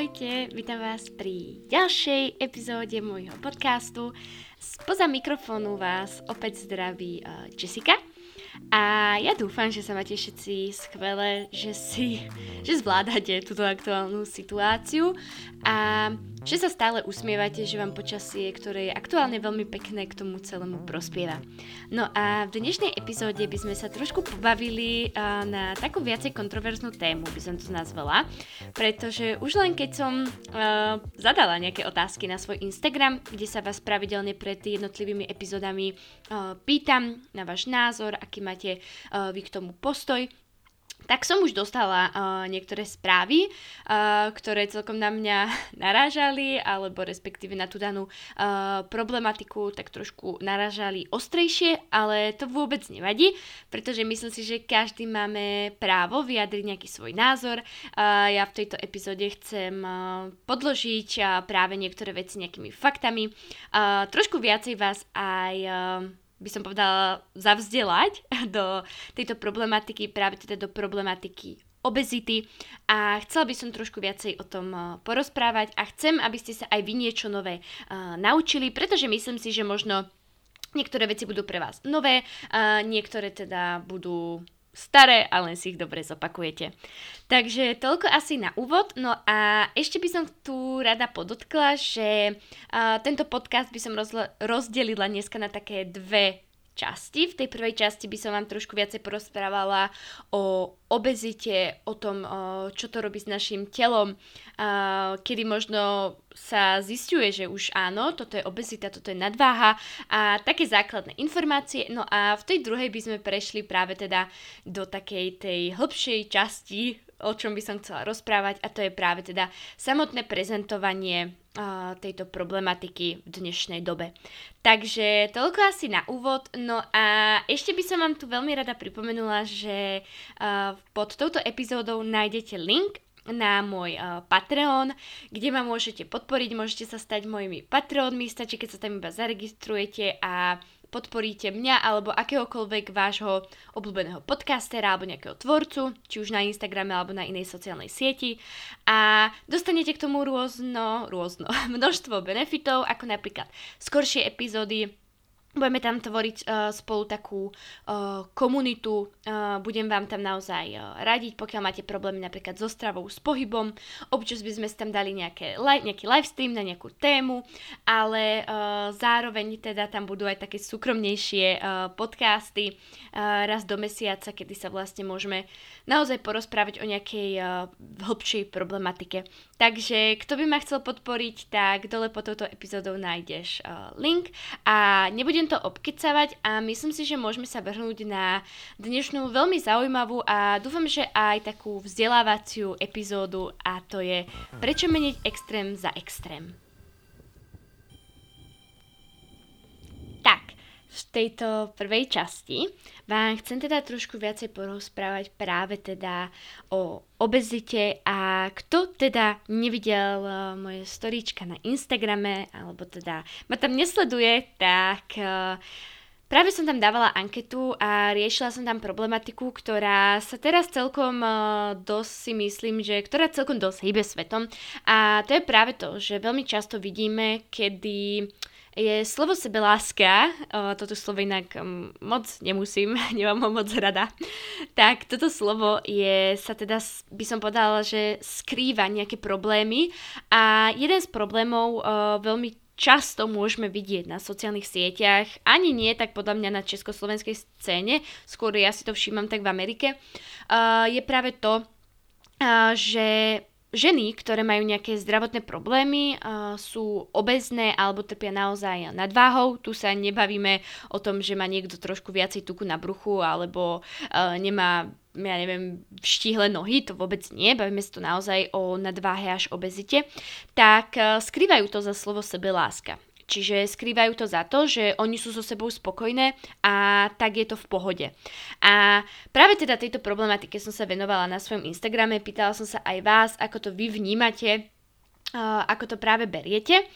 Ahojte, vítam vás pri ďalšej epizóde môjho podcastu. Spoza mikrofónu vás opäť zdraví uh, Jessica. A ja dúfam, že sa máte všetci skvelé, že si, že zvládate túto aktuálnu situáciu a že sa stále usmievate, že vám počasie, ktoré je aktuálne veľmi pekné, k tomu celému prospieva. No a v dnešnej epizóde by sme sa trošku pobavili na takú viacej kontroverznú tému, by som to nazvala, pretože už len keď som uh, zadala nejaké otázky na svoj Instagram, kde sa vás pravidelne pred jednotlivými epizódami uh, pýtam na váš názor, aký máte uh, vy k tomu postoj, tak som už dostala uh, niektoré správy, uh, ktoré celkom na mňa narážali, alebo respektíve na tú danú uh, problematiku tak trošku narážali ostrejšie, ale to vôbec nevadí, pretože myslím si, že každý máme právo vyjadriť nejaký svoj názor. Uh, ja v tejto epizóde chcem uh, podložiť uh, práve niektoré veci nejakými faktami. Uh, trošku viacej vás aj... Uh, by som povedala, zavzdelať do tejto problematiky, práve teda do problematiky obezity. A chcela by som trošku viacej o tom uh, porozprávať a chcem, aby ste sa aj vy niečo nové uh, naučili, pretože myslím si, že možno niektoré veci budú pre vás nové, uh, niektoré teda budú staré a len si ich dobre zopakujete. Takže toľko asi na úvod. No a ešte by som tu rada podotkla, že uh, tento podcast by som rozle- rozdelila dneska na také dve časti. V tej prvej časti by som vám trošku viacej porozprávala o obezite, o tom, čo to robí s našim telom, kedy možno sa zistuje, že už áno, toto je obezita, toto je nadváha a také základné informácie. No a v tej druhej by sme prešli práve teda do takej tej hĺbšej časti, o čom by som chcela rozprávať a to je práve teda samotné prezentovanie tejto problematiky v dnešnej dobe. Takže toľko asi na úvod. No a ešte by som vám tu veľmi rada pripomenula, že pod touto epizódou nájdete link na môj uh, Patreon, kde ma môžete podporiť, môžete sa stať mojimi Patreonmi, stačí, keď sa tam iba zaregistrujete a podporíte mňa alebo akéhokoľvek vášho obľúbeného podcastera alebo nejakého tvorcu, či už na Instagrame alebo na inej sociálnej sieti. A dostanete k tomu rôzno, rôzno, množstvo benefitov, ako napríklad skoršie epizódy, Budeme tam tvoriť uh, spolu takú uh, komunitu, uh, budem vám tam naozaj uh, radiť, pokiaľ máte problémy napríklad so stravou, s pohybom. Občas by sme tam dali nejaké, li- nejaký livestream na nejakú tému, ale uh, zároveň teda tam budú aj také súkromnejšie uh, podcasty uh, raz do mesiaca, kedy sa vlastne môžeme naozaj porozprávať o nejakej uh, hĺbšej problematike. Takže kto by ma chcel podporiť, tak dole po touto epizódou nájdeš uh, link a nebudem nebudem to obkecavať a myslím si, že môžeme sa vrhnúť na dnešnú veľmi zaujímavú a dúfam, že aj takú vzdelávaciu epizódu a to je Prečo meniť extrém za extrém. Tak, v tejto prvej časti vám chcem teda trošku viacej porozprávať práve teda o obezite a kto teda nevidel uh, moje storíčka na Instagrame alebo teda ma tam nesleduje, tak uh, Práve som tam dávala anketu a riešila som tam problematiku, ktorá sa teraz celkom uh, dosť si myslím, že ktorá celkom dosť hýbe svetom. A to je práve to, že veľmi často vidíme, kedy je slovo sebeláska, toto slovo inak moc nemusím, nemám ho moc rada, tak toto slovo je, sa teda, by som povedala, že skrýva nejaké problémy a jeden z problémov veľmi často môžeme vidieť na sociálnych sieťach, ani nie tak podľa mňa na československej scéne, skôr ja si to všímam tak v Amerike, je práve to, že ženy, ktoré majú nejaké zdravotné problémy, sú obezné alebo trpia naozaj nadváhou. Tu sa nebavíme o tom, že má niekto trošku viacej tuku na bruchu alebo nemá ja neviem, štíhle nohy, to vôbec nie, bavíme sa tu naozaj o nadváhe až obezite, tak skrývajú to za slovo sebeláska. Čiže skrývajú to za to, že oni sú so sebou spokojné a tak je to v pohode. A práve teda tejto problematike som sa venovala na svojom Instagrame, pýtala som sa aj vás, ako to vy vnímate, ako to práve beriete,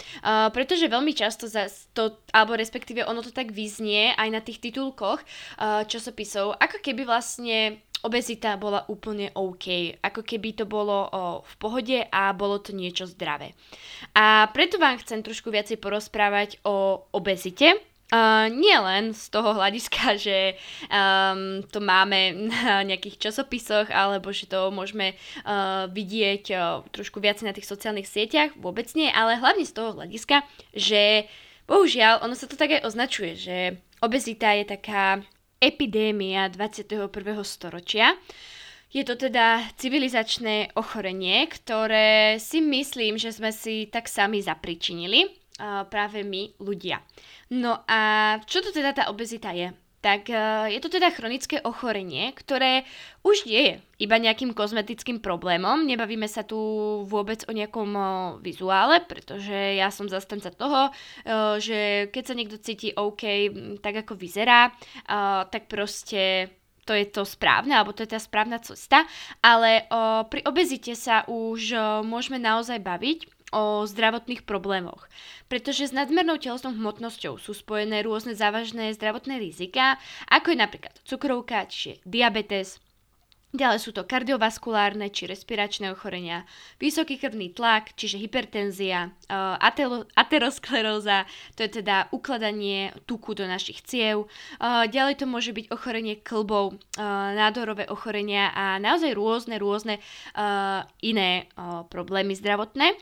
pretože veľmi často za to, alebo respektíve ono to tak vyznie aj na tých titulkoch uh, časopisov, ako keby vlastne obezita bola úplne OK. Ako keby to bolo o, v pohode a bolo to niečo zdravé. A preto vám chcem trošku viacej porozprávať o obezite, Uh, nie len z toho hľadiska, že um, to máme na nejakých časopisoch, alebo že to môžeme uh, vidieť uh, trošku viac na tých sociálnych sieťach, vôbec nie, ale hlavne z toho hľadiska, že bohužiaľ, ono sa to tak aj označuje, že obezita je taká epidémia 21. storočia. Je to teda civilizačné ochorenie, ktoré si myslím, že sme si tak sami zapričinili, práve my ľudia. No a čo to teda tá obezita je? Tak uh, je to teda chronické ochorenie, ktoré už nie je iba nejakým kozmetickým problémom. Nebavíme sa tu vôbec o nejakom uh, vizuále, pretože ja som zastanca toho, uh, že keď sa niekto cíti OK, tak ako vyzerá, tak proste to je to správne, alebo to je tá správna cesta, ale o, pri obezite sa už o, môžeme naozaj baviť o zdravotných problémoch. Pretože s nadmernou telesnou hmotnosťou sú spojené rôzne závažné zdravotné rizika, ako je napríklad cukrovka, čiže diabetes, Ďalej sú to kardiovaskulárne či respiračné ochorenia, vysoký krvný tlak, čiže hypertenzia, uh, ateroskleróza, to je teda ukladanie tuku do našich ciev. Uh, ďalej to môže byť ochorenie klbov, uh, nádorové ochorenia a naozaj rôzne, rôzne iné problémy zdravotné.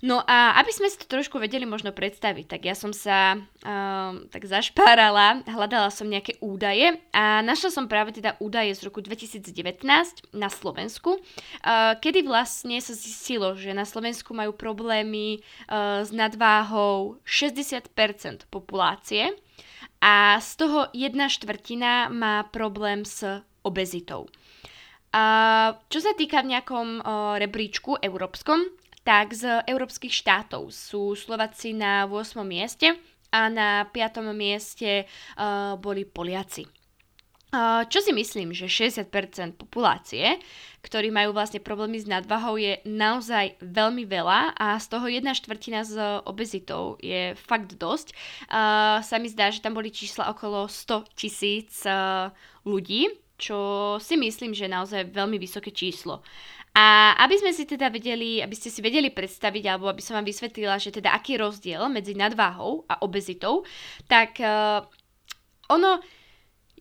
No a aby sme si to trošku vedeli možno predstaviť, tak ja som sa um, tak zašpárala, hľadala som nejaké údaje a našla som práve teda údaje z roku 2019 na Slovensku, uh, kedy vlastne sa zistilo, že na Slovensku majú problémy uh, s nadváhou 60% populácie a z toho jedna štvrtina má problém s obezitou. A čo sa týka v nejakom uh, rebríčku európskom, tak z európskych štátov sú Slováci na 8. mieste a na 5. mieste uh, boli Poliaci. Uh, čo si myslím, že 60% populácie, ktorí majú vlastne problémy s nadvahou, je naozaj veľmi veľa a z toho jedna štvrtina s obezitou je fakt dosť. Uh, sa mi zdá, že tam boli čísla okolo 100 tisíc ľudí, čo si myslím, že je naozaj veľmi vysoké číslo. A aby sme si teda vedeli, aby ste si vedeli predstaviť, alebo aby som vám vysvetlila, že teda aký je rozdiel medzi nadváhou a obezitou, tak uh, ono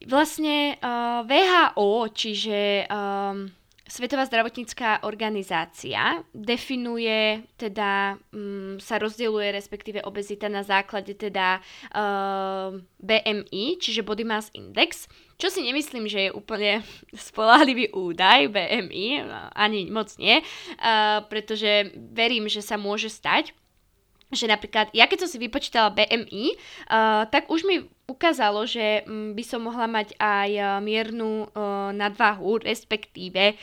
vlastne uh, eh, VHO, čiže um, Svetová zdravotnícká organizácia definuje, teda um, sa rozdieluje respektíve obezita na základe teda uh, BMI, čiže Body Mass Index, čo si nemyslím, že je úplne spolahlivý údaj BMI, ani moc nie, uh, pretože verím, že sa môže stať, že napríklad, ja keď som si vypočítala BMI, uh, tak už mi ukázalo, že um, by som mohla mať aj uh, miernu nadvahu, respektíve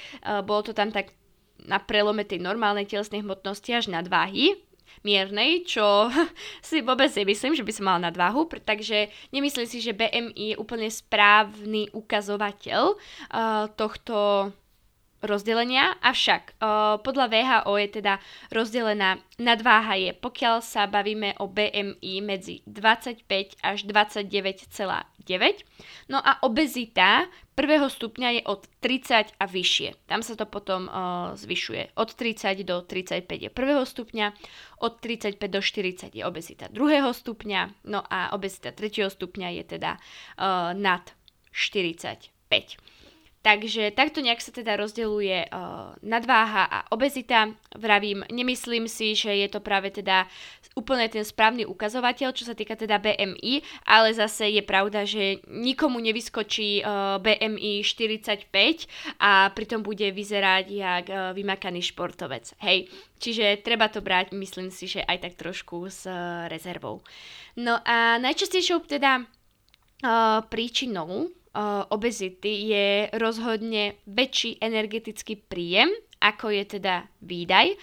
bolo to tam tak na prelome tej normálnej telesnej hmotnosti až nadváhy, miernej, čo si vôbec nemyslím, že by som mala nadváhu, takže nemyslím si, že BMI je úplne správny ukazovateľ uh, tohto rozdelenia, avšak uh, podľa VHO je teda rozdelená nadváha je, pokiaľ sa bavíme o BMI medzi 25 až 29,9. No a obezita prvého stupňa je od 30 a vyššie. Tam sa to potom uh, zvyšuje. Od 30 do 35 je prvého stupňa, od 35 do 40 je obezita druhého stupňa, no a obezita tretieho stupňa je teda uh, nad 45. Takže takto nejak sa teda rozdeľuje uh, nadváha a obezita. Vravím, nemyslím si, že je to práve teda úplne ten správny ukazovateľ, čo sa týka teda BMI, ale zase je pravda, že nikomu nevyskočí uh, BMI 45 a pritom bude vyzerať jak uh, vymakaný športovec. Hej, čiže treba to brať, myslím si, že aj tak trošku s uh, rezervou. No a najčastejšou teda uh, príčinou obezity je rozhodne väčší energetický príjem, ako je teda výdaj.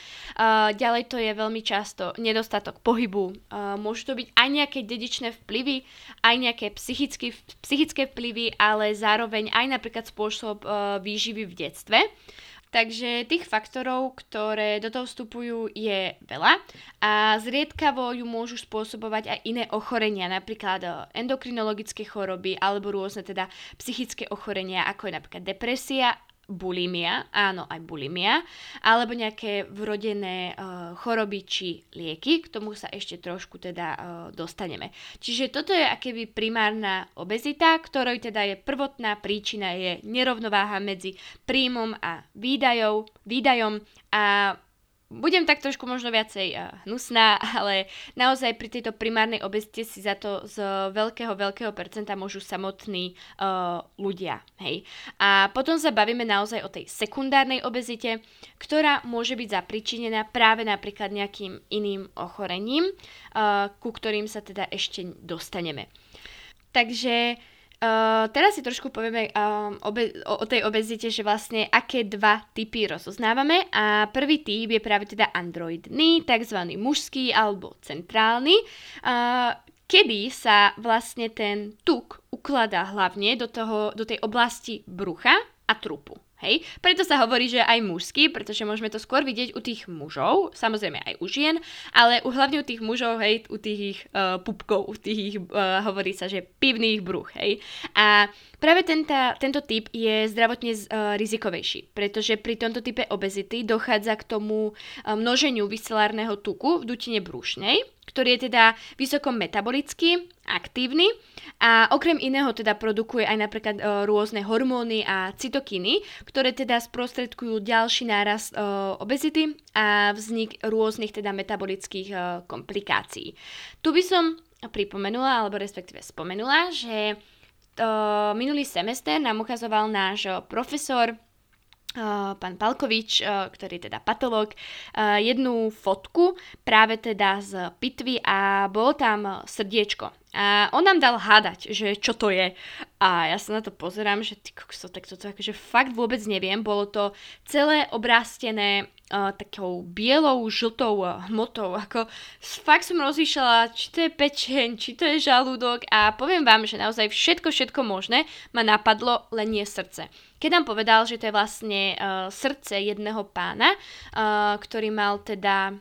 Ďalej to je veľmi často nedostatok pohybu. Uh, môžu to byť aj nejaké dedičné vplyvy, aj nejaké psychické, psychické vplyvy, ale zároveň aj napríklad spôsob výživy v detstve. Takže tých faktorov, ktoré do toho vstupujú, je veľa a zriedkavo ju môžu spôsobovať aj iné ochorenia, napríklad e, endokrinologické choroby alebo rôzne teda psychické ochorenia, ako je napríklad depresia bulimia, áno, aj bulimia, alebo nejaké vrodené uh, choroby či lieky, k tomu sa ešte trošku teda uh, dostaneme. Čiže toto je akéby primárna obezita, ktorej teda je prvotná príčina, je nerovnováha medzi príjmom a výdajov, výdajom a budem tak trošku možno viacej uh, hnusná, ale naozaj pri tejto primárnej obezite si za to z veľkého, veľkého percenta môžu samotní uh, ľudia. Hej. A potom sa bavíme naozaj o tej sekundárnej obezite, ktorá môže byť zapričinená práve napríklad nejakým iným ochorením, uh, ku ktorým sa teda ešte dostaneme. Takže Uh, teraz si trošku povieme um, obe- o, o tej obezite, že vlastne aké dva typy rozoznávame a prvý typ je práve teda androidný, tzv. mužský alebo centrálny, uh, kedy sa vlastne ten tuk ukladá hlavne do, toho, do tej oblasti brucha a trupu. Hej? Preto sa hovorí, že aj mužský, pretože môžeme to skôr vidieť u tých mužov, samozrejme aj u žien, ale u, hlavne u tých mužov, hej, u tých ich uh, pupkov, u tých ich, uh, hovorí sa, že pivných bruch, hej. A práve tento, tento typ je zdravotne uh, rizikovejší, pretože pri tomto type obezity dochádza k tomu uh, množeniu viscelárneho tuku v dutine brúšnej, ktorý je teda vysoko metabolický, aktívny a okrem iného teda produkuje aj napríklad e, rôzne hormóny a cytokiny, ktoré teda sprostredkujú ďalší nárast e, obezity a vznik rôznych teda metabolických e, komplikácií. Tu by som pripomenula, alebo respektíve spomenula, že to minulý semester nám ukazoval náš profesor pán Palkovič, ktorý je teda patológ, jednu fotku práve teda z pitvy a bolo tam srdiečko. A on nám dal hádať, že čo to je. A ja sa na to pozerám, že ty kokso, tak toto akože fakt vôbec neviem. Bolo to celé obrástené uh, takou bielou, žltou hmotou. Ako fakt som rozýšľala, či to je pečeň, či to je žalúdok a poviem vám, že naozaj všetko, všetko možné ma napadlo, len nie srdce. Keď nám povedal, že to je vlastne uh, srdce jedného pána, uh, ktorý mal teda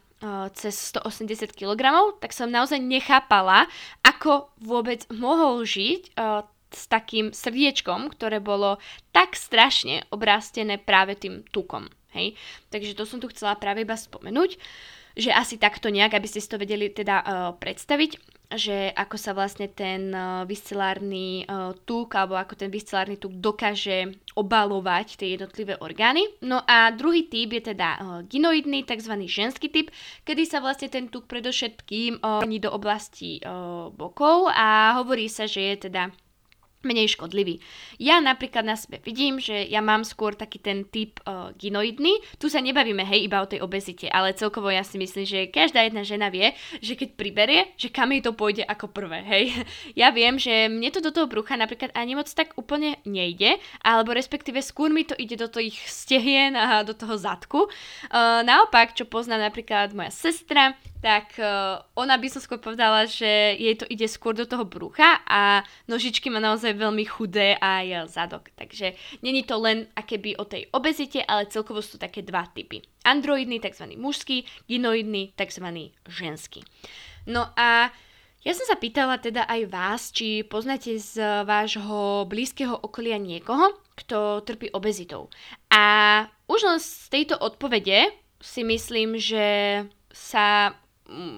cez 180 kg, tak som naozaj nechápala, ako vôbec mohol žiť uh, s takým srdiečkom, ktoré bolo tak strašne obrástené práve tým tukom. Hej? Takže to som tu chcela práve iba spomenúť, že asi takto nejak, aby ste si to vedeli teda uh, predstaviť že ako sa vlastne ten uh, viscelárny uh, tuk alebo ako ten viscelárny tuk dokáže obalovať tie jednotlivé orgány. No a druhý typ je teda uh, ginoidný, tzv. ženský typ, kedy sa vlastne ten tuk predovšetkým uh, do oblasti bokov a hovorí sa, že je teda menej škodlivý. Ja napríklad na sebe vidím, že ja mám skôr taký ten typ uh, ginoidný. Tu sa nebavíme, hej, iba o tej obezite, ale celkovo ja si myslím, že každá jedna žena vie, že keď priberie, že kam jej to pôjde ako prvé, hej. Ja viem, že mne to do toho brucha napríklad ani moc tak úplne nejde, alebo respektíve skôr mi to ide do tých stehien a do toho zadku. Uh, naopak, čo pozná napríklad moja sestra, tak uh, ona by som skôr povedala, že jej to ide skôr do toho brucha a nožičky má naozaj veľmi chudé aj zadok. Takže není to len akéby o tej obezite, ale celkovo sú také dva typy. Androidný, tzv. mužský, ginoidný, tzv. ženský. No a ja som sa pýtala teda aj vás, či poznáte z vášho blízkeho okolia niekoho, kto trpí obezitou. A už len z tejto odpovede si myslím, že sa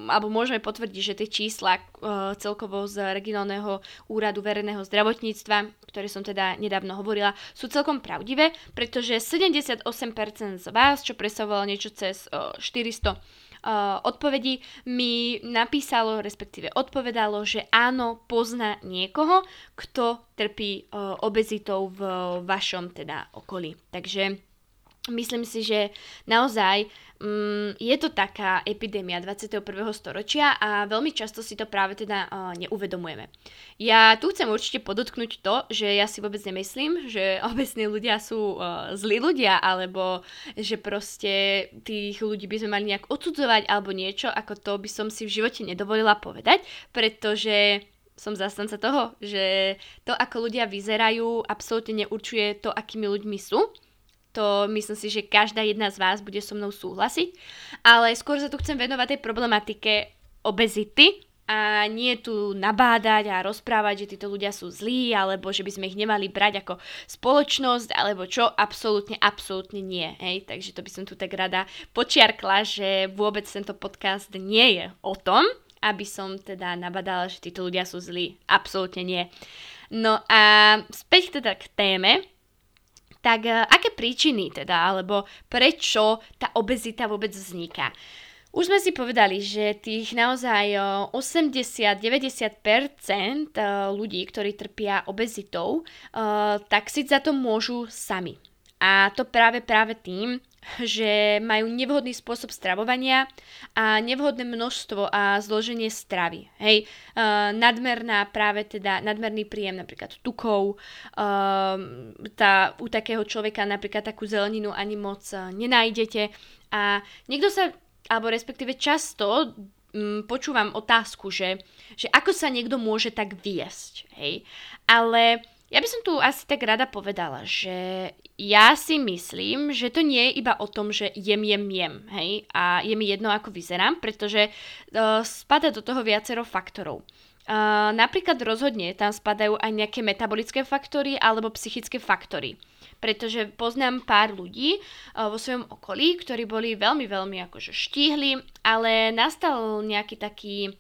alebo môžeme potvrdiť, že tie čísla uh, celkovo z regionálneho úradu verejného zdravotníctva, ktoré som teda nedávno hovorila, sú celkom pravdivé, pretože 78% z vás, čo predstavovalo niečo cez uh, 400 Uh, odpovedí mi napísalo, respektíve odpovedalo, že áno, pozná niekoho, kto trpí obezitou v vašom teda okolí. Takže myslím si, že naozaj um, je to taká epidémia 21. storočia a veľmi často si to práve teda uh, neuvedomujeme. Ja tu chcem určite podotknúť to, že ja si vôbec nemyslím, že obecní ľudia sú uh, zlí ľudia, alebo že proste tých ľudí by sme mali nejak odsudzovať alebo niečo, ako to by som si v živote nedovolila povedať, pretože som zastanca toho, že to, ako ľudia vyzerajú, absolútne neurčuje to, akými ľuďmi sú to myslím si, že každá jedna z vás bude so mnou súhlasiť, ale skôr sa tu chcem venovať tej problematike obezity, a nie tu nabádať a rozprávať, že títo ľudia sú zlí, alebo že by sme ich nemali brať ako spoločnosť, alebo čo, absolútne, absolútne nie. Hej? Takže to by som tu tak rada počiarkla, že vôbec tento podcast nie je o tom, aby som teda nabadala, že títo ľudia sú zlí. Absolútne nie. No a späť teda k téme, tak uh, aké príčiny teda, alebo prečo tá obezita vôbec vzniká? Už sme si povedali, že tých naozaj 80-90% ľudí, ktorí trpia obezitou, tak si za to môžu sami. A to práve práve tým, že majú nevhodný spôsob stravovania a nevhodné množstvo a zloženie stravy. Hej, uh, nadmerná práve teda, nadmerný príjem napríklad tukov, uh, tá, u takého človeka napríklad takú zeleninu ani moc uh, nenájdete a niekto sa alebo respektíve často mm, počúvam otázku, že, že ako sa niekto môže tak viesť, hej. Ale ja by som tu asi tak rada povedala, že ja si myslím, že to nie je iba o tom, že jem, jem, jem, hej, a je mi jedno, ako vyzerám, pretože uh, spada do toho viacero faktorov. Uh, napríklad rozhodne tam spadajú aj nejaké metabolické faktory alebo psychické faktory pretože poznám pár ľudí uh, vo svojom okolí, ktorí boli veľmi, veľmi akože štíhli, ale nastal nejaký taký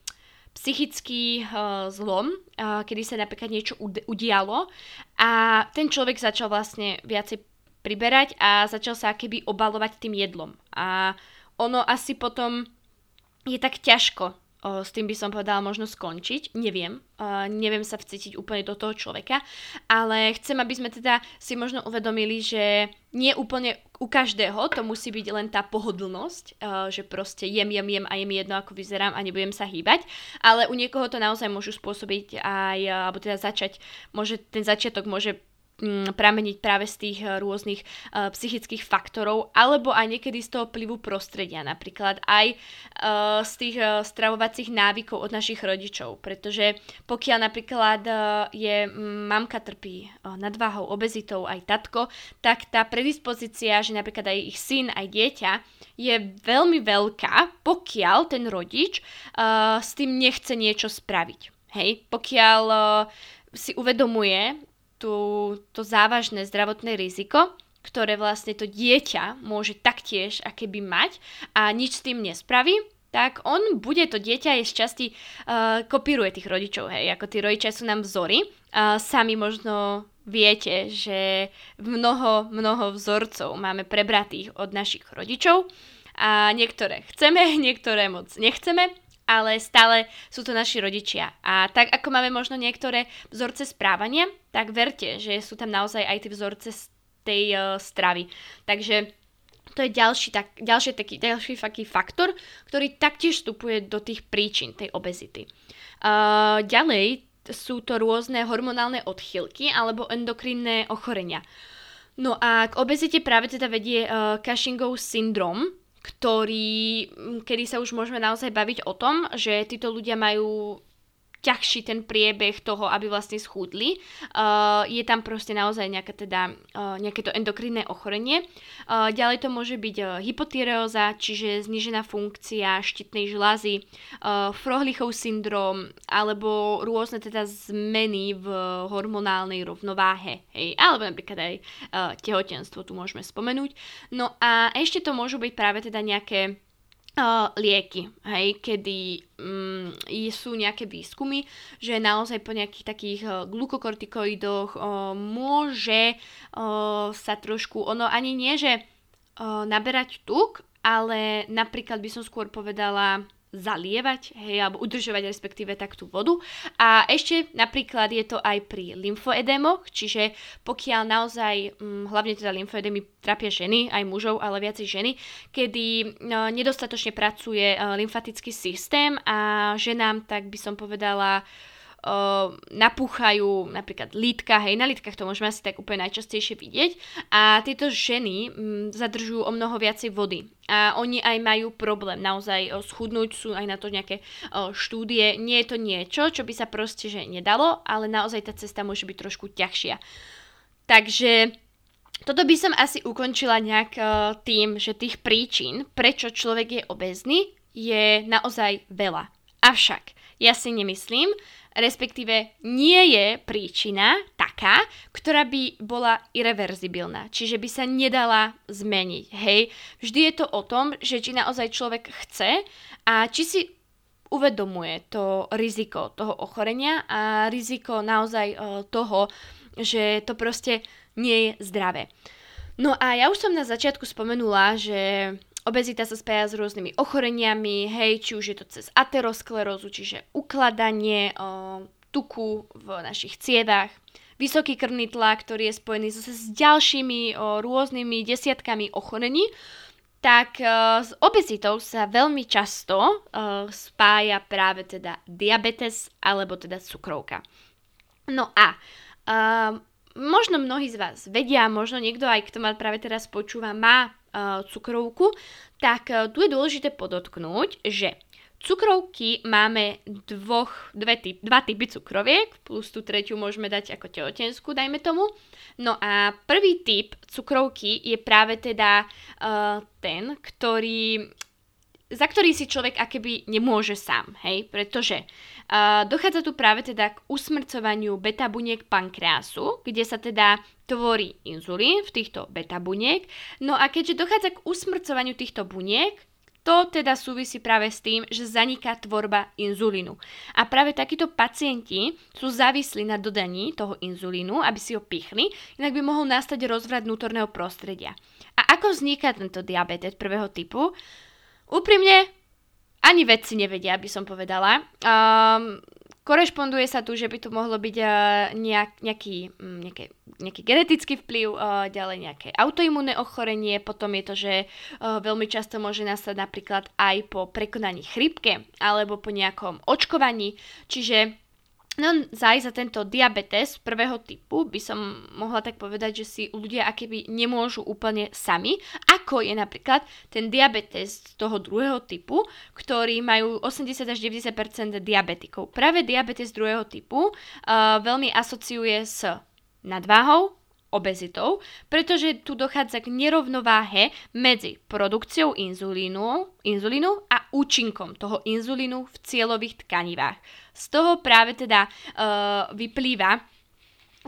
psychický uh, zlom, uh, kedy sa napríklad niečo udialo a ten človek začal vlastne viacej priberať a začal sa keby obalovať tým jedlom. A ono asi potom je tak ťažko s tým by som povedala možno skončiť, neviem, neviem sa vcítiť úplne do toho človeka, ale chcem, aby sme teda si možno uvedomili, že nie úplne u každého to musí byť len tá pohodlnosť, že proste jem, jem, jem a je mi jedno, ako vyzerám a nebudem sa hýbať, ale u niekoho to naozaj môžu spôsobiť aj, alebo teda začať, môže, ten začiatok môže prameniť práve z tých eh, rôznych uh, psychických faktorov, alebo aj niekedy z toho plivu prostredia, napríklad aj uh, z tých stravovacích návykov od našich rodičov, pretože pokiaľ napríklad je mm, mamka trpí nadváhou, obezitou, aj tatko, tak tá predispozícia, že napríklad aj ich syn, aj dieťa je veľmi veľká, pokiaľ ten rodič s tým nechce niečo spraviť. Hej, pokiaľ si uvedomuje tú, to závažné zdravotné riziko, ktoré vlastne to dieťa môže taktiež akéby mať a nič s tým nespraví, tak on bude, to dieťa je z časti, uh, kopíruje tých rodičov, hej, ako tí rodičia sú nám vzory. Uh, sami možno viete, že mnoho, mnoho vzorcov máme prebratých od našich rodičov a niektoré chceme, niektoré moc nechceme ale stále sú to naši rodičia. A tak ako máme možno niektoré vzorce správania, tak verte, že sú tam naozaj aj tie vzorce z tej uh, stravy. Takže to je ďalší, tak, ďalší, taký, ďalší taký faktor, ktorý taktiež vstupuje do tých príčin tej obezity. Uh, ďalej sú to rôzne hormonálne odchylky alebo endokrinné ochorenia. No a k obezite práve teda vedie uh, Cushingov syndrom, ktorý, kedy sa už môžeme naozaj baviť o tom, že títo ľudia majú ťažší ten priebeh toho, aby vlastne schudli. Uh, je tam proste naozaj nejaké, teda, uh, nejaké to endokrinné ochorenie. Uh, ďalej to môže byť uh, hypotyreóza, čiže znižená funkcia štítnej žlázy, uh, Frohlichov syndrom, alebo rôzne teda zmeny v hormonálnej rovnováhe. Hej? Alebo napríklad aj uh, tehotenstvo tu môžeme spomenúť. No a ešte to môžu byť práve teda nejaké lieky, hej, kedy um, sú nejaké výskumy, že naozaj po nejakých takých uh, glukokortikoidoch uh, môže uh, sa trošku, ono ani nie, že uh, naberať tuk, ale napríklad by som skôr povedala zalievať, hej, alebo udržovať respektíve tak tú vodu. A ešte napríklad je to aj pri lymfoedémoch, čiže pokiaľ naozaj, hm, hlavne teda lymfoedémy trápia ženy, aj mužov, ale viacej ženy, kedy no, nedostatočne pracuje uh, lymfatický systém a ženám, tak by som povedala, uh, napúchajú napríklad lítka, hej, na lítkach to môžeme asi tak úplne najčastejšie vidieť a tieto ženy m, zadržujú o mnoho viacej vody a oni aj majú problém naozaj uh, schudnúť, sú aj na to nejaké uh, štúdie, nie je to niečo, čo by sa proste že nedalo, ale naozaj tá cesta môže byť trošku ťažšia. Takže toto by som asi ukončila nejak uh, tým, že tých príčin, prečo človek je obezný, je naozaj veľa. Avšak ja si nemyslím, respektíve nie je príčina taká, ktorá by bola irreverzibilná, čiže by sa nedala zmeniť. Hej, vždy je to o tom, že či naozaj človek chce a či si uvedomuje to riziko toho ochorenia a riziko naozaj uh, toho, že to proste nie je zdravé. No a ja už som na začiatku spomenula, že obezita sa spája s rôznymi ochoreniami, hej, či už je to cez aterosklerózu, čiže ukladanie o, tuku v našich cievach, vysoký krvný tlak, ktorý je spojený zase s ďalšími o, rôznymi desiatkami ochorení, tak o, s obezitou sa veľmi často o, spája práve teda diabetes alebo teda cukrovka. No a um, možno mnohí z vás vedia, možno niekto aj, kto ma práve teraz počúva, má cukrovku, tak uh, tu je dôležité podotknúť, že Cukrovky máme dvoch, dve typ, dva typy cukroviek, plus tú tretiu môžeme dať ako tehotenskú, dajme tomu. No a prvý typ cukrovky je práve teda uh, ten, ktorý za ktorý si človek akéby nemôže sám, hej, pretože dochádza tu práve teda k usmrcovaniu beta buniek pankreasu, kde sa teda tvorí inzulín v týchto beta buniek, no a keďže dochádza k usmrcovaniu týchto buniek, to teda súvisí práve s tým, že zaniká tvorba inzulínu. A práve takíto pacienti sú závislí na dodaní toho inzulínu, aby si ho pichli, inak by mohol nastať rozvrat vnútorného prostredia. A ako vzniká tento diabetes prvého typu? Úprimne, ani vedci nevedia, by som povedala. Um, korešponduje sa tu, že by tu mohlo byť uh, nejak, nejaký, um, nejaké, nejaký genetický vplyv, uh, ďalej nejaké autoimmunné ochorenie, potom je to, že uh, veľmi často môže nastať napríklad aj po prekonaní chrypke alebo po nejakom očkovaní, čiže No zaj za tento diabetes prvého typu by som mohla tak povedať, že si ľudia akéby nemôžu úplne sami, ako je napríklad ten diabetes toho druhého typu, ktorý majú 80 až 90% diabetikov. Práve diabetes druhého typu uh, veľmi asociuje s nadváhou, obezitou, pretože tu dochádza k nerovnováhe medzi produkciou inzulínu, inzulínu a účinkom toho inzulínu v cieľových tkanivách. Z toho práve teda uh, vyplýva,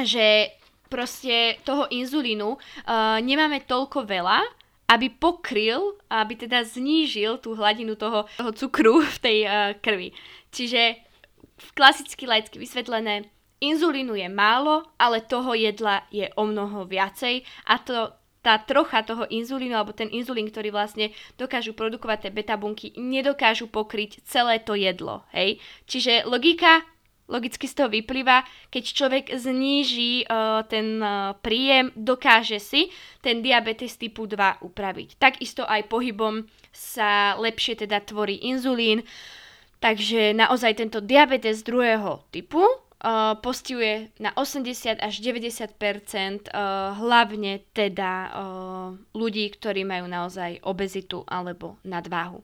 že proste toho inzulínu uh, nemáme toľko veľa, aby pokryl, aby teda znížil tú hladinu toho, toho cukru v tej uh, krvi. Čiže v klasicky laicky vysvetlené, inzulínu je málo, ale toho jedla je o mnoho viacej a to tá trocha toho inzulínu, alebo ten inzulín, ktorý vlastne dokážu produkovať tie beta bunky, nedokážu pokryť celé to jedlo, hej. Čiže logika logicky z toho vyplýva, keď človek zníži uh, ten uh, príjem, dokáže si ten diabetes typu 2 upraviť. Takisto aj pohybom sa lepšie teda tvorí inzulín, takže naozaj tento diabetes druhého typu postihuje na 80 až 90 uh, hlavne teda ľudí, ktorí majú naozaj obezitu alebo nadváhu.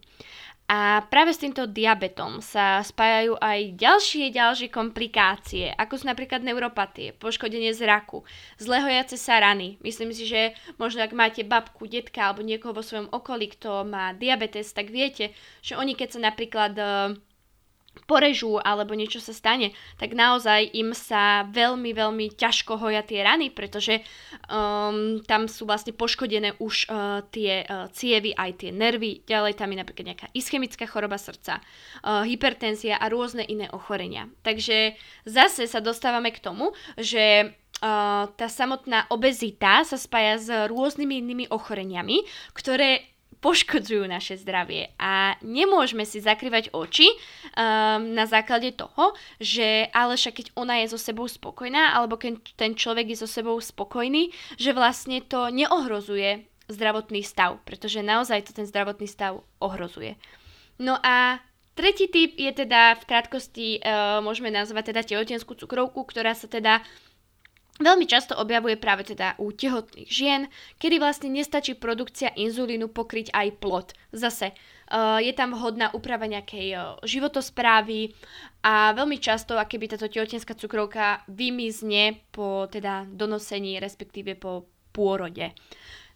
A práve s týmto diabetom sa spájajú aj ďalšie ďalšie komplikácie, ako sú napríklad neuropatie, poškodenie zraku, zlehojace sa rany. Myslím si, že možno ak máte babku, detka alebo niekoho vo svojom okolí, kto má diabetes, tak viete, že oni keď sa napríklad porežú alebo niečo sa stane, tak naozaj im sa veľmi, veľmi ťažko hoja tie rany, pretože um, tam sú vlastne poškodené už uh, tie uh, cievy, aj tie nervy, ďalej tam je napríklad nejaká ischemická choroba srdca, uh, hypertenzia a rôzne iné ochorenia. Takže zase sa dostávame k tomu, že Uh, tá samotná obezita sa spája s rôznymi inými ochoreniami, ktoré poškodzujú naše zdravie a nemôžeme si zakrývať oči um, na základe toho, že ale však keď ona je so sebou spokojná alebo keď ten človek je so sebou spokojný, že vlastne to neohrozuje zdravotný stav, pretože naozaj to ten zdravotný stav ohrozuje. No a tretí typ je teda v krátkosti, uh, môžeme nazvať teda tehotenskú cukrovku, ktorá sa teda veľmi často objavuje práve teda u tehotných žien, kedy vlastne nestačí produkcia inzulínu pokryť aj plod. Zase uh, je tam vhodná úprava nejakej uh, životosprávy a veľmi často, akéby táto tehotenská cukrovka vymizne po teda donosení, respektíve po pôrode.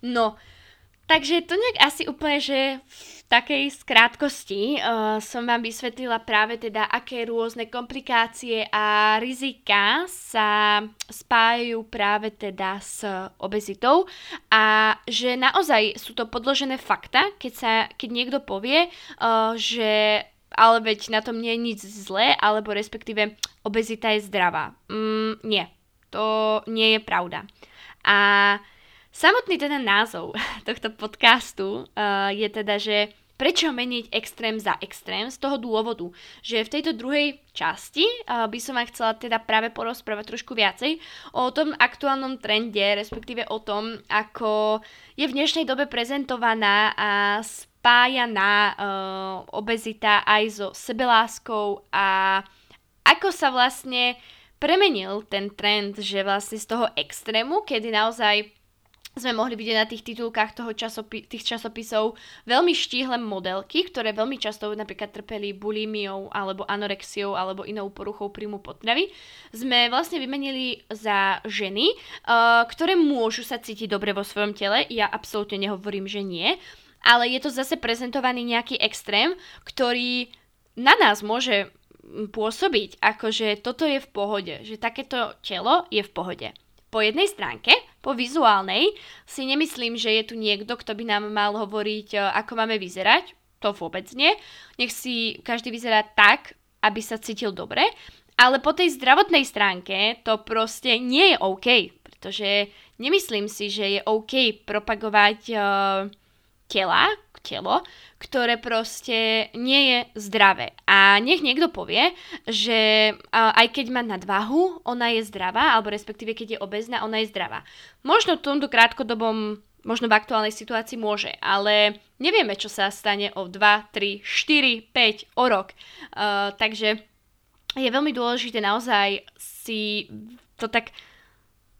No, takže to nejak asi úplne, že v takej skrátkosti uh, som vám vysvetlila práve teda, aké rôzne komplikácie a rizika sa spájajú práve teda s obezitou a že naozaj sú to podložené fakta, keď, sa, keď niekto povie, uh, že ale veď na tom nie je nič zlé, alebo respektíve obezita je zdravá. Mm, nie, to nie je pravda. A Samotný teda názov tohto podcastu uh, je teda, že prečo meniť extrém za extrém z toho dôvodu, že v tejto druhej časti uh, by som vám chcela teda práve porozprávať trošku viacej o tom aktuálnom trende, respektíve o tom, ako je v dnešnej dobe prezentovaná a spájaná uh, obezita aj so sebeláskou a ako sa vlastne premenil ten trend, že vlastne z toho extrému, kedy naozaj sme mohli vidieť na tých titulkách toho časopi- tých časopisov veľmi štíhle modelky, ktoré veľmi často napríklad trpeli bulimiou alebo anorexiou alebo inou poruchou príjmu potravy, sme vlastne vymenili za ženy, uh, ktoré môžu sa cítiť dobre vo svojom tele. Ja absolútne nehovorím, že nie, ale je to zase prezentovaný nejaký extrém, ktorý na nás môže pôsobiť, ako že toto je v pohode, že takéto telo je v pohode. Po jednej stránke, po vizuálnej, si nemyslím, že je tu niekto, kto by nám mal hovoriť, e, ako máme vyzerať. To vôbec nie. Nech si každý vyzerá tak, aby sa cítil dobre. Ale po tej zdravotnej stránke to proste nie je OK, pretože nemyslím si, že je OK propagovať uh, tela, telo, ktoré proste nie je zdravé. A nech niekto povie, že aj keď má nadvahu, ona je zdravá, alebo respektíve keď je obezná, ona je zdravá. Možno v tomto krátkodobom možno v aktuálnej situácii môže, ale nevieme, čo sa stane o 2, 3, 4, 5, o rok. Uh, takže je veľmi dôležité naozaj si to tak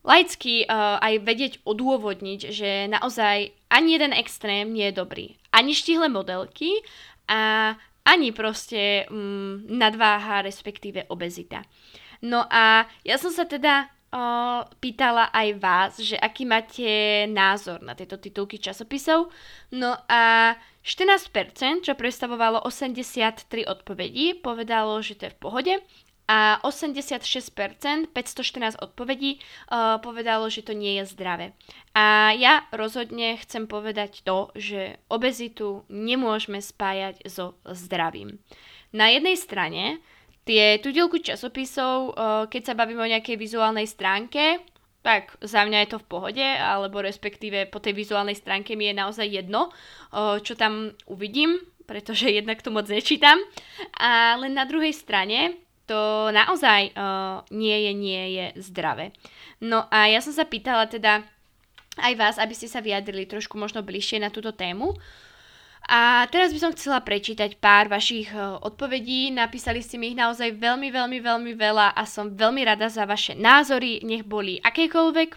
laicky uh, aj vedieť odôvodniť, že naozaj ani jeden extrém nie je dobrý. Ani štihle modelky a ani proste um, nadváha, respektíve obezita. No a ja som sa teda uh, pýtala aj vás, že aký máte názor na tieto titulky časopisov. No a 14%, čo predstavovalo 83 odpovedí, povedalo, že to je v pohode a 86%, 514 odpovedí, uh, povedalo, že to nie je zdravé. A ja rozhodne chcem povedať to, že obezitu nemôžeme spájať so zdravím. Na jednej strane tie tudielku časopisov, uh, keď sa bavíme o nejakej vizuálnej stránke, tak za mňa je to v pohode, alebo respektíve po tej vizuálnej stránke mi je naozaj jedno, uh, čo tam uvidím, pretože jednak to moc nečítam. Ale na druhej strane to naozaj uh, nie je, nie je zdravé. No a ja som sa pýtala teda aj vás, aby ste sa vyjadrili trošku možno bližšie na túto tému. A teraz by som chcela prečítať pár vašich uh, odpovedí. Napísali ste mi ich naozaj veľmi, veľmi, veľmi veľa a som veľmi rada za vaše názory, nech boli akékoľvek.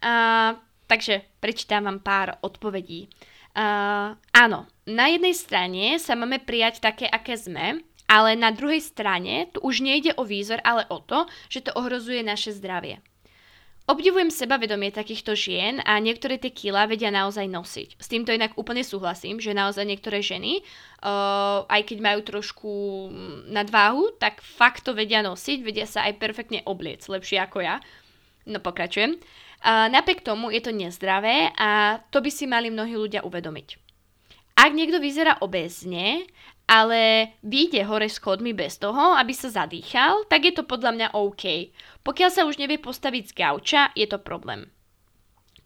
Uh, takže prečítam vám pár odpovedí. Uh, áno, na jednej strane sa máme prijať také, aké sme, ale na druhej strane tu už nejde o výzor, ale o to, že to ohrozuje naše zdravie. Obdivujem sebavedomie takýchto žien a niektoré tie kila vedia naozaj nosiť. S týmto inak úplne súhlasím, že naozaj niektoré ženy, uh, aj keď majú trošku nadváhu, tak fakt to vedia nosiť, vedia sa aj perfektne obliec, lepšie ako ja. No pokračujem. Uh, napriek tomu je to nezdravé a to by si mali mnohí ľudia uvedomiť. Ak niekto vyzerá obezne ale vyjde hore schodmi bez toho, aby sa zadýchal, tak je to podľa mňa OK. Pokiaľ sa už nevie postaviť z gauča, je to problém.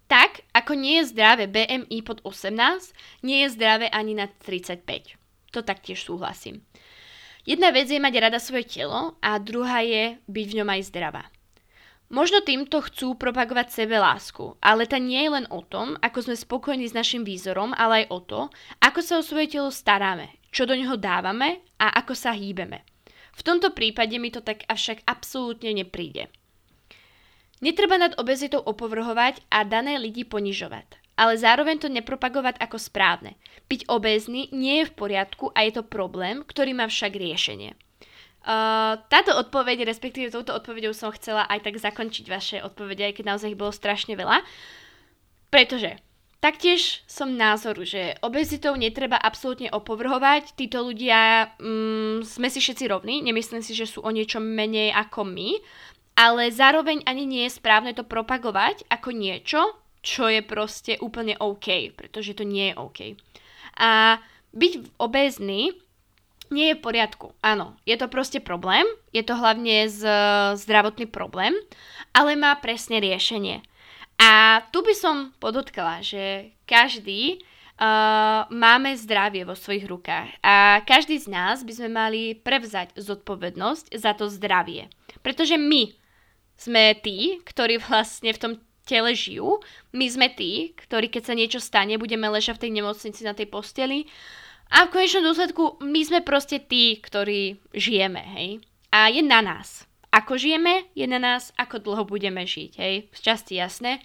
Tak, ako nie je zdravé BMI pod 18, nie je zdravé ani na 35. To taktiež súhlasím. Jedna vec je mať rada svoje telo a druhá je byť v ňom aj zdravá. Možno týmto chcú propagovať sebe lásku, ale tá nie je len o tom, ako sme spokojní s našim výzorom, ale aj o to, ako sa o svoje telo staráme, čo do neho dávame a ako sa hýbeme. V tomto prípade mi to tak avšak absolútne nepríde. Netreba nad obezitou opovrhovať a dané lidi ponižovať, ale zároveň to nepropagovať ako správne. Byť obézny nie je v poriadku a je to problém, ktorý má však riešenie. Uh, táto odpoveď, respektíve touto odpoveďou som chcela aj tak zakončiť vaše odpovede, aj keď naozaj ich bolo strašne veľa. Pretože Taktiež som názoru, že obezitou netreba absolútne opovrhovať. Títo ľudia mm, sme si všetci rovní, nemyslím si, že sú o niečo menej ako my, ale zároveň ani nie je správne to propagovať ako niečo, čo je proste úplne OK, pretože to nie je OK. A byť obézny nie je v poriadku. Áno, je to proste problém, je to hlavne z, zdravotný problém, ale má presne riešenie. A tu by som podotkala, že každý uh, máme zdravie vo svojich rukách a každý z nás by sme mali prevzať zodpovednosť za to zdravie. Pretože my sme tí, ktorí vlastne v tom tele žijú, my sme tí, ktorí keď sa niečo stane, budeme ležať v tej nemocnici na tej posteli a v konečnom dôsledku my sme proste tí, ktorí žijeme, hej. A je na nás ako žijeme, je na nás, ako dlho budeme žiť, hej. Z časti jasné.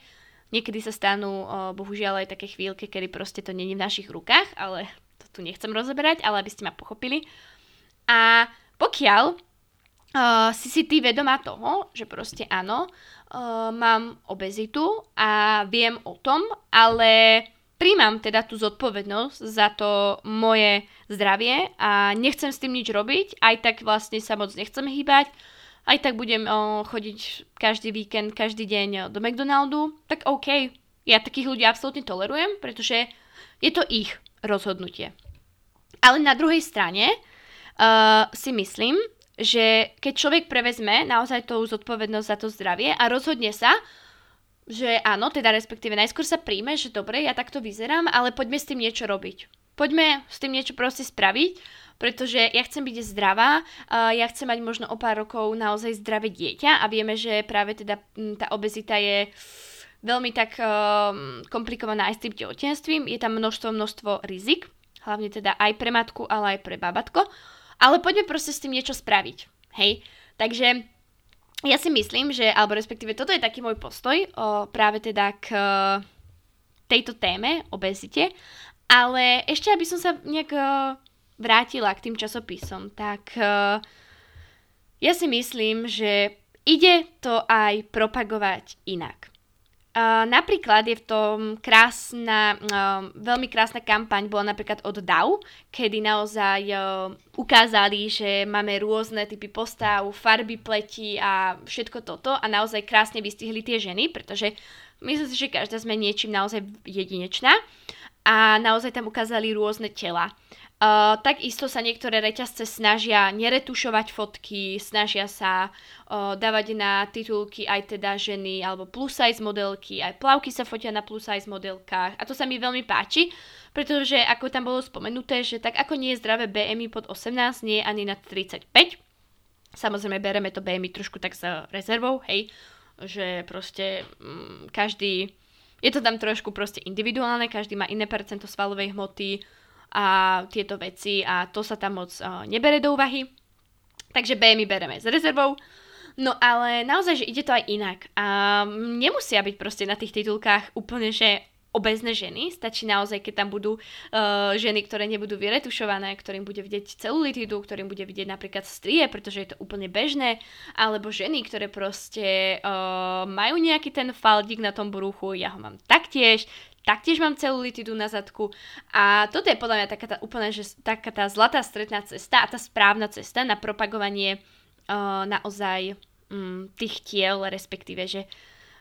Niekedy sa stanú, o, bohužiaľ, aj také chvíľky, kedy proste to není v našich rukách, ale to tu nechcem rozoberať, ale aby ste ma pochopili. A pokiaľ uh, si si ty vedomá toho, že proste áno, uh, mám obezitu a viem o tom, ale príjmam teda tú zodpovednosť za to moje zdravie a nechcem s tým nič robiť, aj tak vlastne sa moc nechcem hýbať, aj tak budem o, chodiť každý víkend, každý deň do McDonaldu, tak OK. Ja takých ľudí absolútne tolerujem, pretože je to ich rozhodnutie. Ale na druhej strane uh, si myslím, že keď človek prevezme naozaj tú zodpovednosť za to zdravie a rozhodne sa, že áno, teda respektíve najskôr sa príjme, že dobre, ja takto vyzerám, ale poďme s tým niečo robiť. Poďme s tým niečo proste spraviť pretože ja chcem byť zdravá, ja chcem mať možno o pár rokov naozaj zdravé dieťa a vieme, že práve teda tá obezita je veľmi tak uh, komplikovaná aj s tým tehotenstvím, je tam množstvo, množstvo rizik, hlavne teda aj pre matku, ale aj pre babatko, ale poďme proste s tým niečo spraviť, hej, takže ja si myslím, že, alebo respektíve toto je taký môj postoj o, práve teda k tejto téme, obezite, ale ešte aby som sa nejak vrátila k tým časopisom, tak uh, ja si myslím, že ide to aj propagovať inak. Uh, napríklad je v tom krásna, uh, veľmi krásna kampaň bola napríklad od DAO, kedy naozaj ukázali, že máme rôzne typy postav, farby pleti a všetko toto a naozaj krásne vystihli tie ženy, pretože myslím si, že každá sme niečím naozaj jedinečná a naozaj tam ukázali rôzne tela. Uh, takisto sa niektoré reťazce snažia neretušovať fotky, snažia sa uh, dávať na titulky aj teda ženy alebo plus size modelky, aj plavky sa fotia na plus size modelkách a to sa mi veľmi páči, pretože ako tam bolo spomenuté, že tak ako nie je zdravé BMI pod 18, nie ani na 35. Samozrejme bereme to BMI trošku tak s rezervou, hej, že proste mm, každý, je to tam trošku proste individuálne, každý má iné percento svalovej hmoty, a tieto veci a to sa tam moc uh, nebere do úvahy. Takže BMI bereme s rezervou. No ale naozaj, že ide to aj inak. A nemusia byť proste na tých titulkách úplne, že obezné ženy. Stačí naozaj, keď tam budú uh, ženy, ktoré nebudú vyretušované, ktorým bude vidieť celulitidu, ktorým bude vidieť napríklad strie, pretože je to úplne bežné, alebo ženy, ktoré proste uh, majú nejaký ten faldík na tom bruchu, ja ho mám taktiež, taktiež mám celulitidu na zadku a toto je podľa mňa taká tá úplne, že taká tá zlatá stretná cesta a tá správna cesta na propagovanie uh, naozaj um, tých tiel, respektíve, že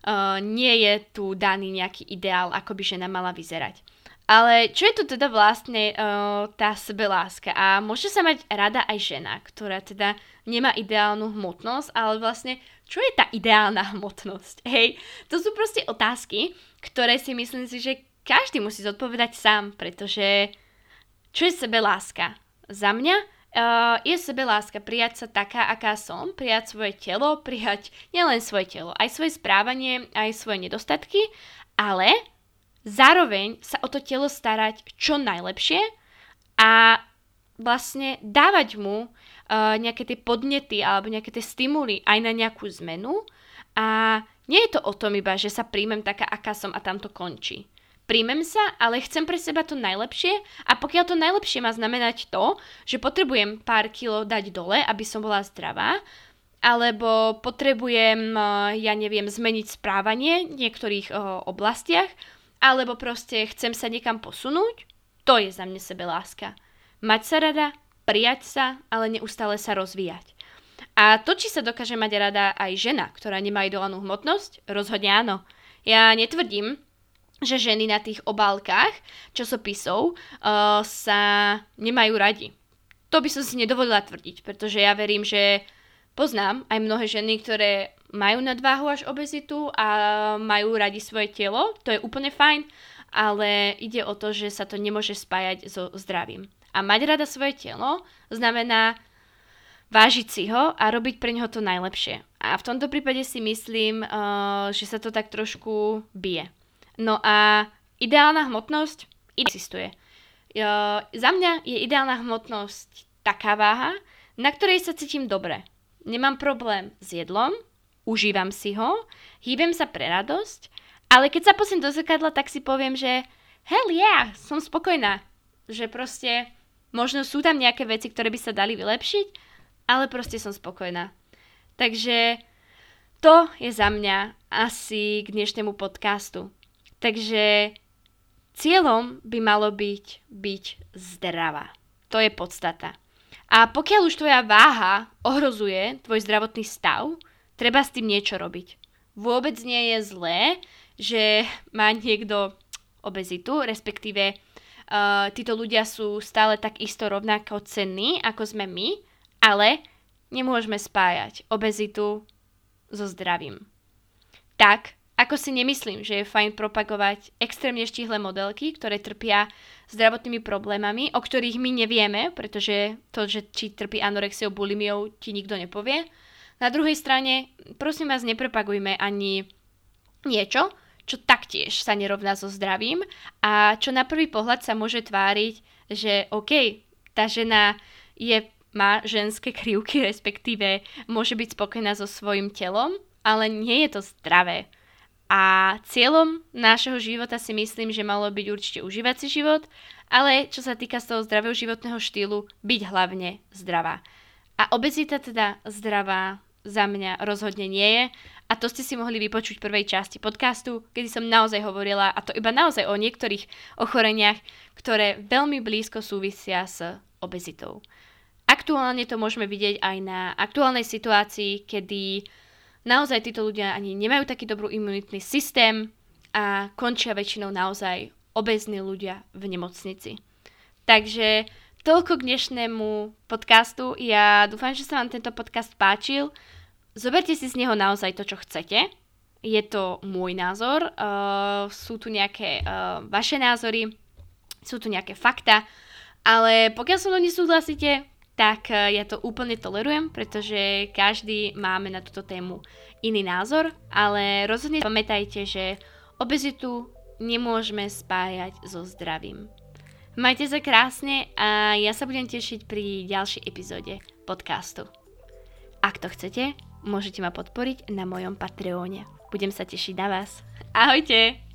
uh, nie je tu daný nejaký ideál, ako by žena mala vyzerať. Ale čo je to teda vlastne uh, tá sebeláska? A môže sa mať rada aj žena, ktorá teda nemá ideálnu hmotnosť, ale vlastne čo je tá ideálna hmotnosť? Hej, to sú proste otázky, ktoré si myslím si, že každý musí zodpovedať sám, pretože čo je sebeláska? Za mňa uh, je sebeláska prijať sa taká, aká som, prijať svoje telo, prijať nielen svoje telo, aj svoje správanie, aj svoje nedostatky, ale zároveň sa o to telo starať čo najlepšie a vlastne dávať mu uh, nejaké tie podnety alebo nejaké tie stimuly aj na nejakú zmenu a nie je to o tom iba, že sa príjmem taká, aká som a tam to končí. Príjmem sa, ale chcem pre seba to najlepšie a pokiaľ to najlepšie má znamenať to, že potrebujem pár kilo dať dole, aby som bola zdravá, alebo potrebujem, uh, ja neviem, zmeniť správanie v niektorých uh, oblastiach, alebo proste chcem sa niekam posunúť, to je za mňa sebeláska. Mať sa rada, prijať sa, ale neustále sa rozvíjať. A to, či sa dokáže mať rada aj žena, ktorá nemá ideálnu hmotnosť, rozhodne áno. Ja netvrdím, že ženy na tých obálkach časopisov uh, sa nemajú radi. To by som si nedovolila tvrdiť, pretože ja verím, že poznám aj mnohé ženy, ktoré majú nadváhu až obezitu a majú radi svoje telo, to je úplne fajn, ale ide o to, že sa to nemôže spájať so zdravím. A mať rada svoje telo znamená vážiť si ho a robiť pre neho to najlepšie. A v tomto prípade si myslím, uh, že sa to tak trošku bije. No a ideálna hmotnosť existuje. Uh, za mňa je ideálna hmotnosť taká váha, na ktorej sa cítim dobre. Nemám problém s jedlom, užívam si ho, hýbem sa pre radosť, ale keď sa posiem do zrkadla, tak si poviem, že hell yeah, som spokojná. Že proste možno sú tam nejaké veci, ktoré by sa dali vylepšiť, ale proste som spokojná. Takže to je za mňa asi k dnešnému podcastu. Takže cieľom by malo byť byť zdravá. To je podstata. A pokiaľ už tvoja váha ohrozuje tvoj zdravotný stav, treba s tým niečo robiť. Vôbec nie je zlé, že má niekto obezitu, respektíve uh, títo ľudia sú stále tak isto rovnako cenní, ako sme my, ale nemôžeme spájať obezitu so zdravím. Tak, ako si nemyslím, že je fajn propagovať extrémne štihle modelky, ktoré trpia zdravotnými problémami, o ktorých my nevieme, pretože to, že či trpí anorexiou, bulimiou, ti nikto nepovie. Na druhej strane, prosím vás, neprepagujme ani niečo, čo taktiež sa nerovná so zdravím a čo na prvý pohľad sa môže tváriť, že OK, tá žena je, má ženské krivky, respektíve môže byť spokojná so svojim telom, ale nie je to zdravé. A cieľom nášho života si myslím, že malo byť určite užívať si život, ale čo sa týka z toho zdravého životného štýlu, byť hlavne zdravá. A obezita teda zdravá za mňa rozhodne nie je. A to ste si mohli vypočuť v prvej časti podcastu, kedy som naozaj hovorila, a to iba naozaj o niektorých ochoreniach, ktoré veľmi blízko súvisia s obezitou. Aktuálne to môžeme vidieť aj na aktuálnej situácii, kedy naozaj títo ľudia ani nemajú taký dobrý imunitný systém a končia väčšinou naozaj obezní ľudia v nemocnici. Takže toľko k dnešnému podcastu. Ja dúfam, že sa vám tento podcast páčil. Zoberte si z neho naozaj to, čo chcete. Je to môj názor, uh, sú tu nejaké uh, vaše názory, sú tu nejaké fakta, ale pokiaľ so mnou nesúhlasíte, tak uh, ja to úplne tolerujem, pretože každý máme na túto tému iný názor, ale rozhodne pamätajte, že obezitu nemôžeme spájať so zdravím. Majte sa krásne a ja sa budem tešiť pri ďalšej epizóde podcastu. Ak to chcete, môžete ma podporiť na mojom Patreone. Budem sa tešiť na vás. Ahojte!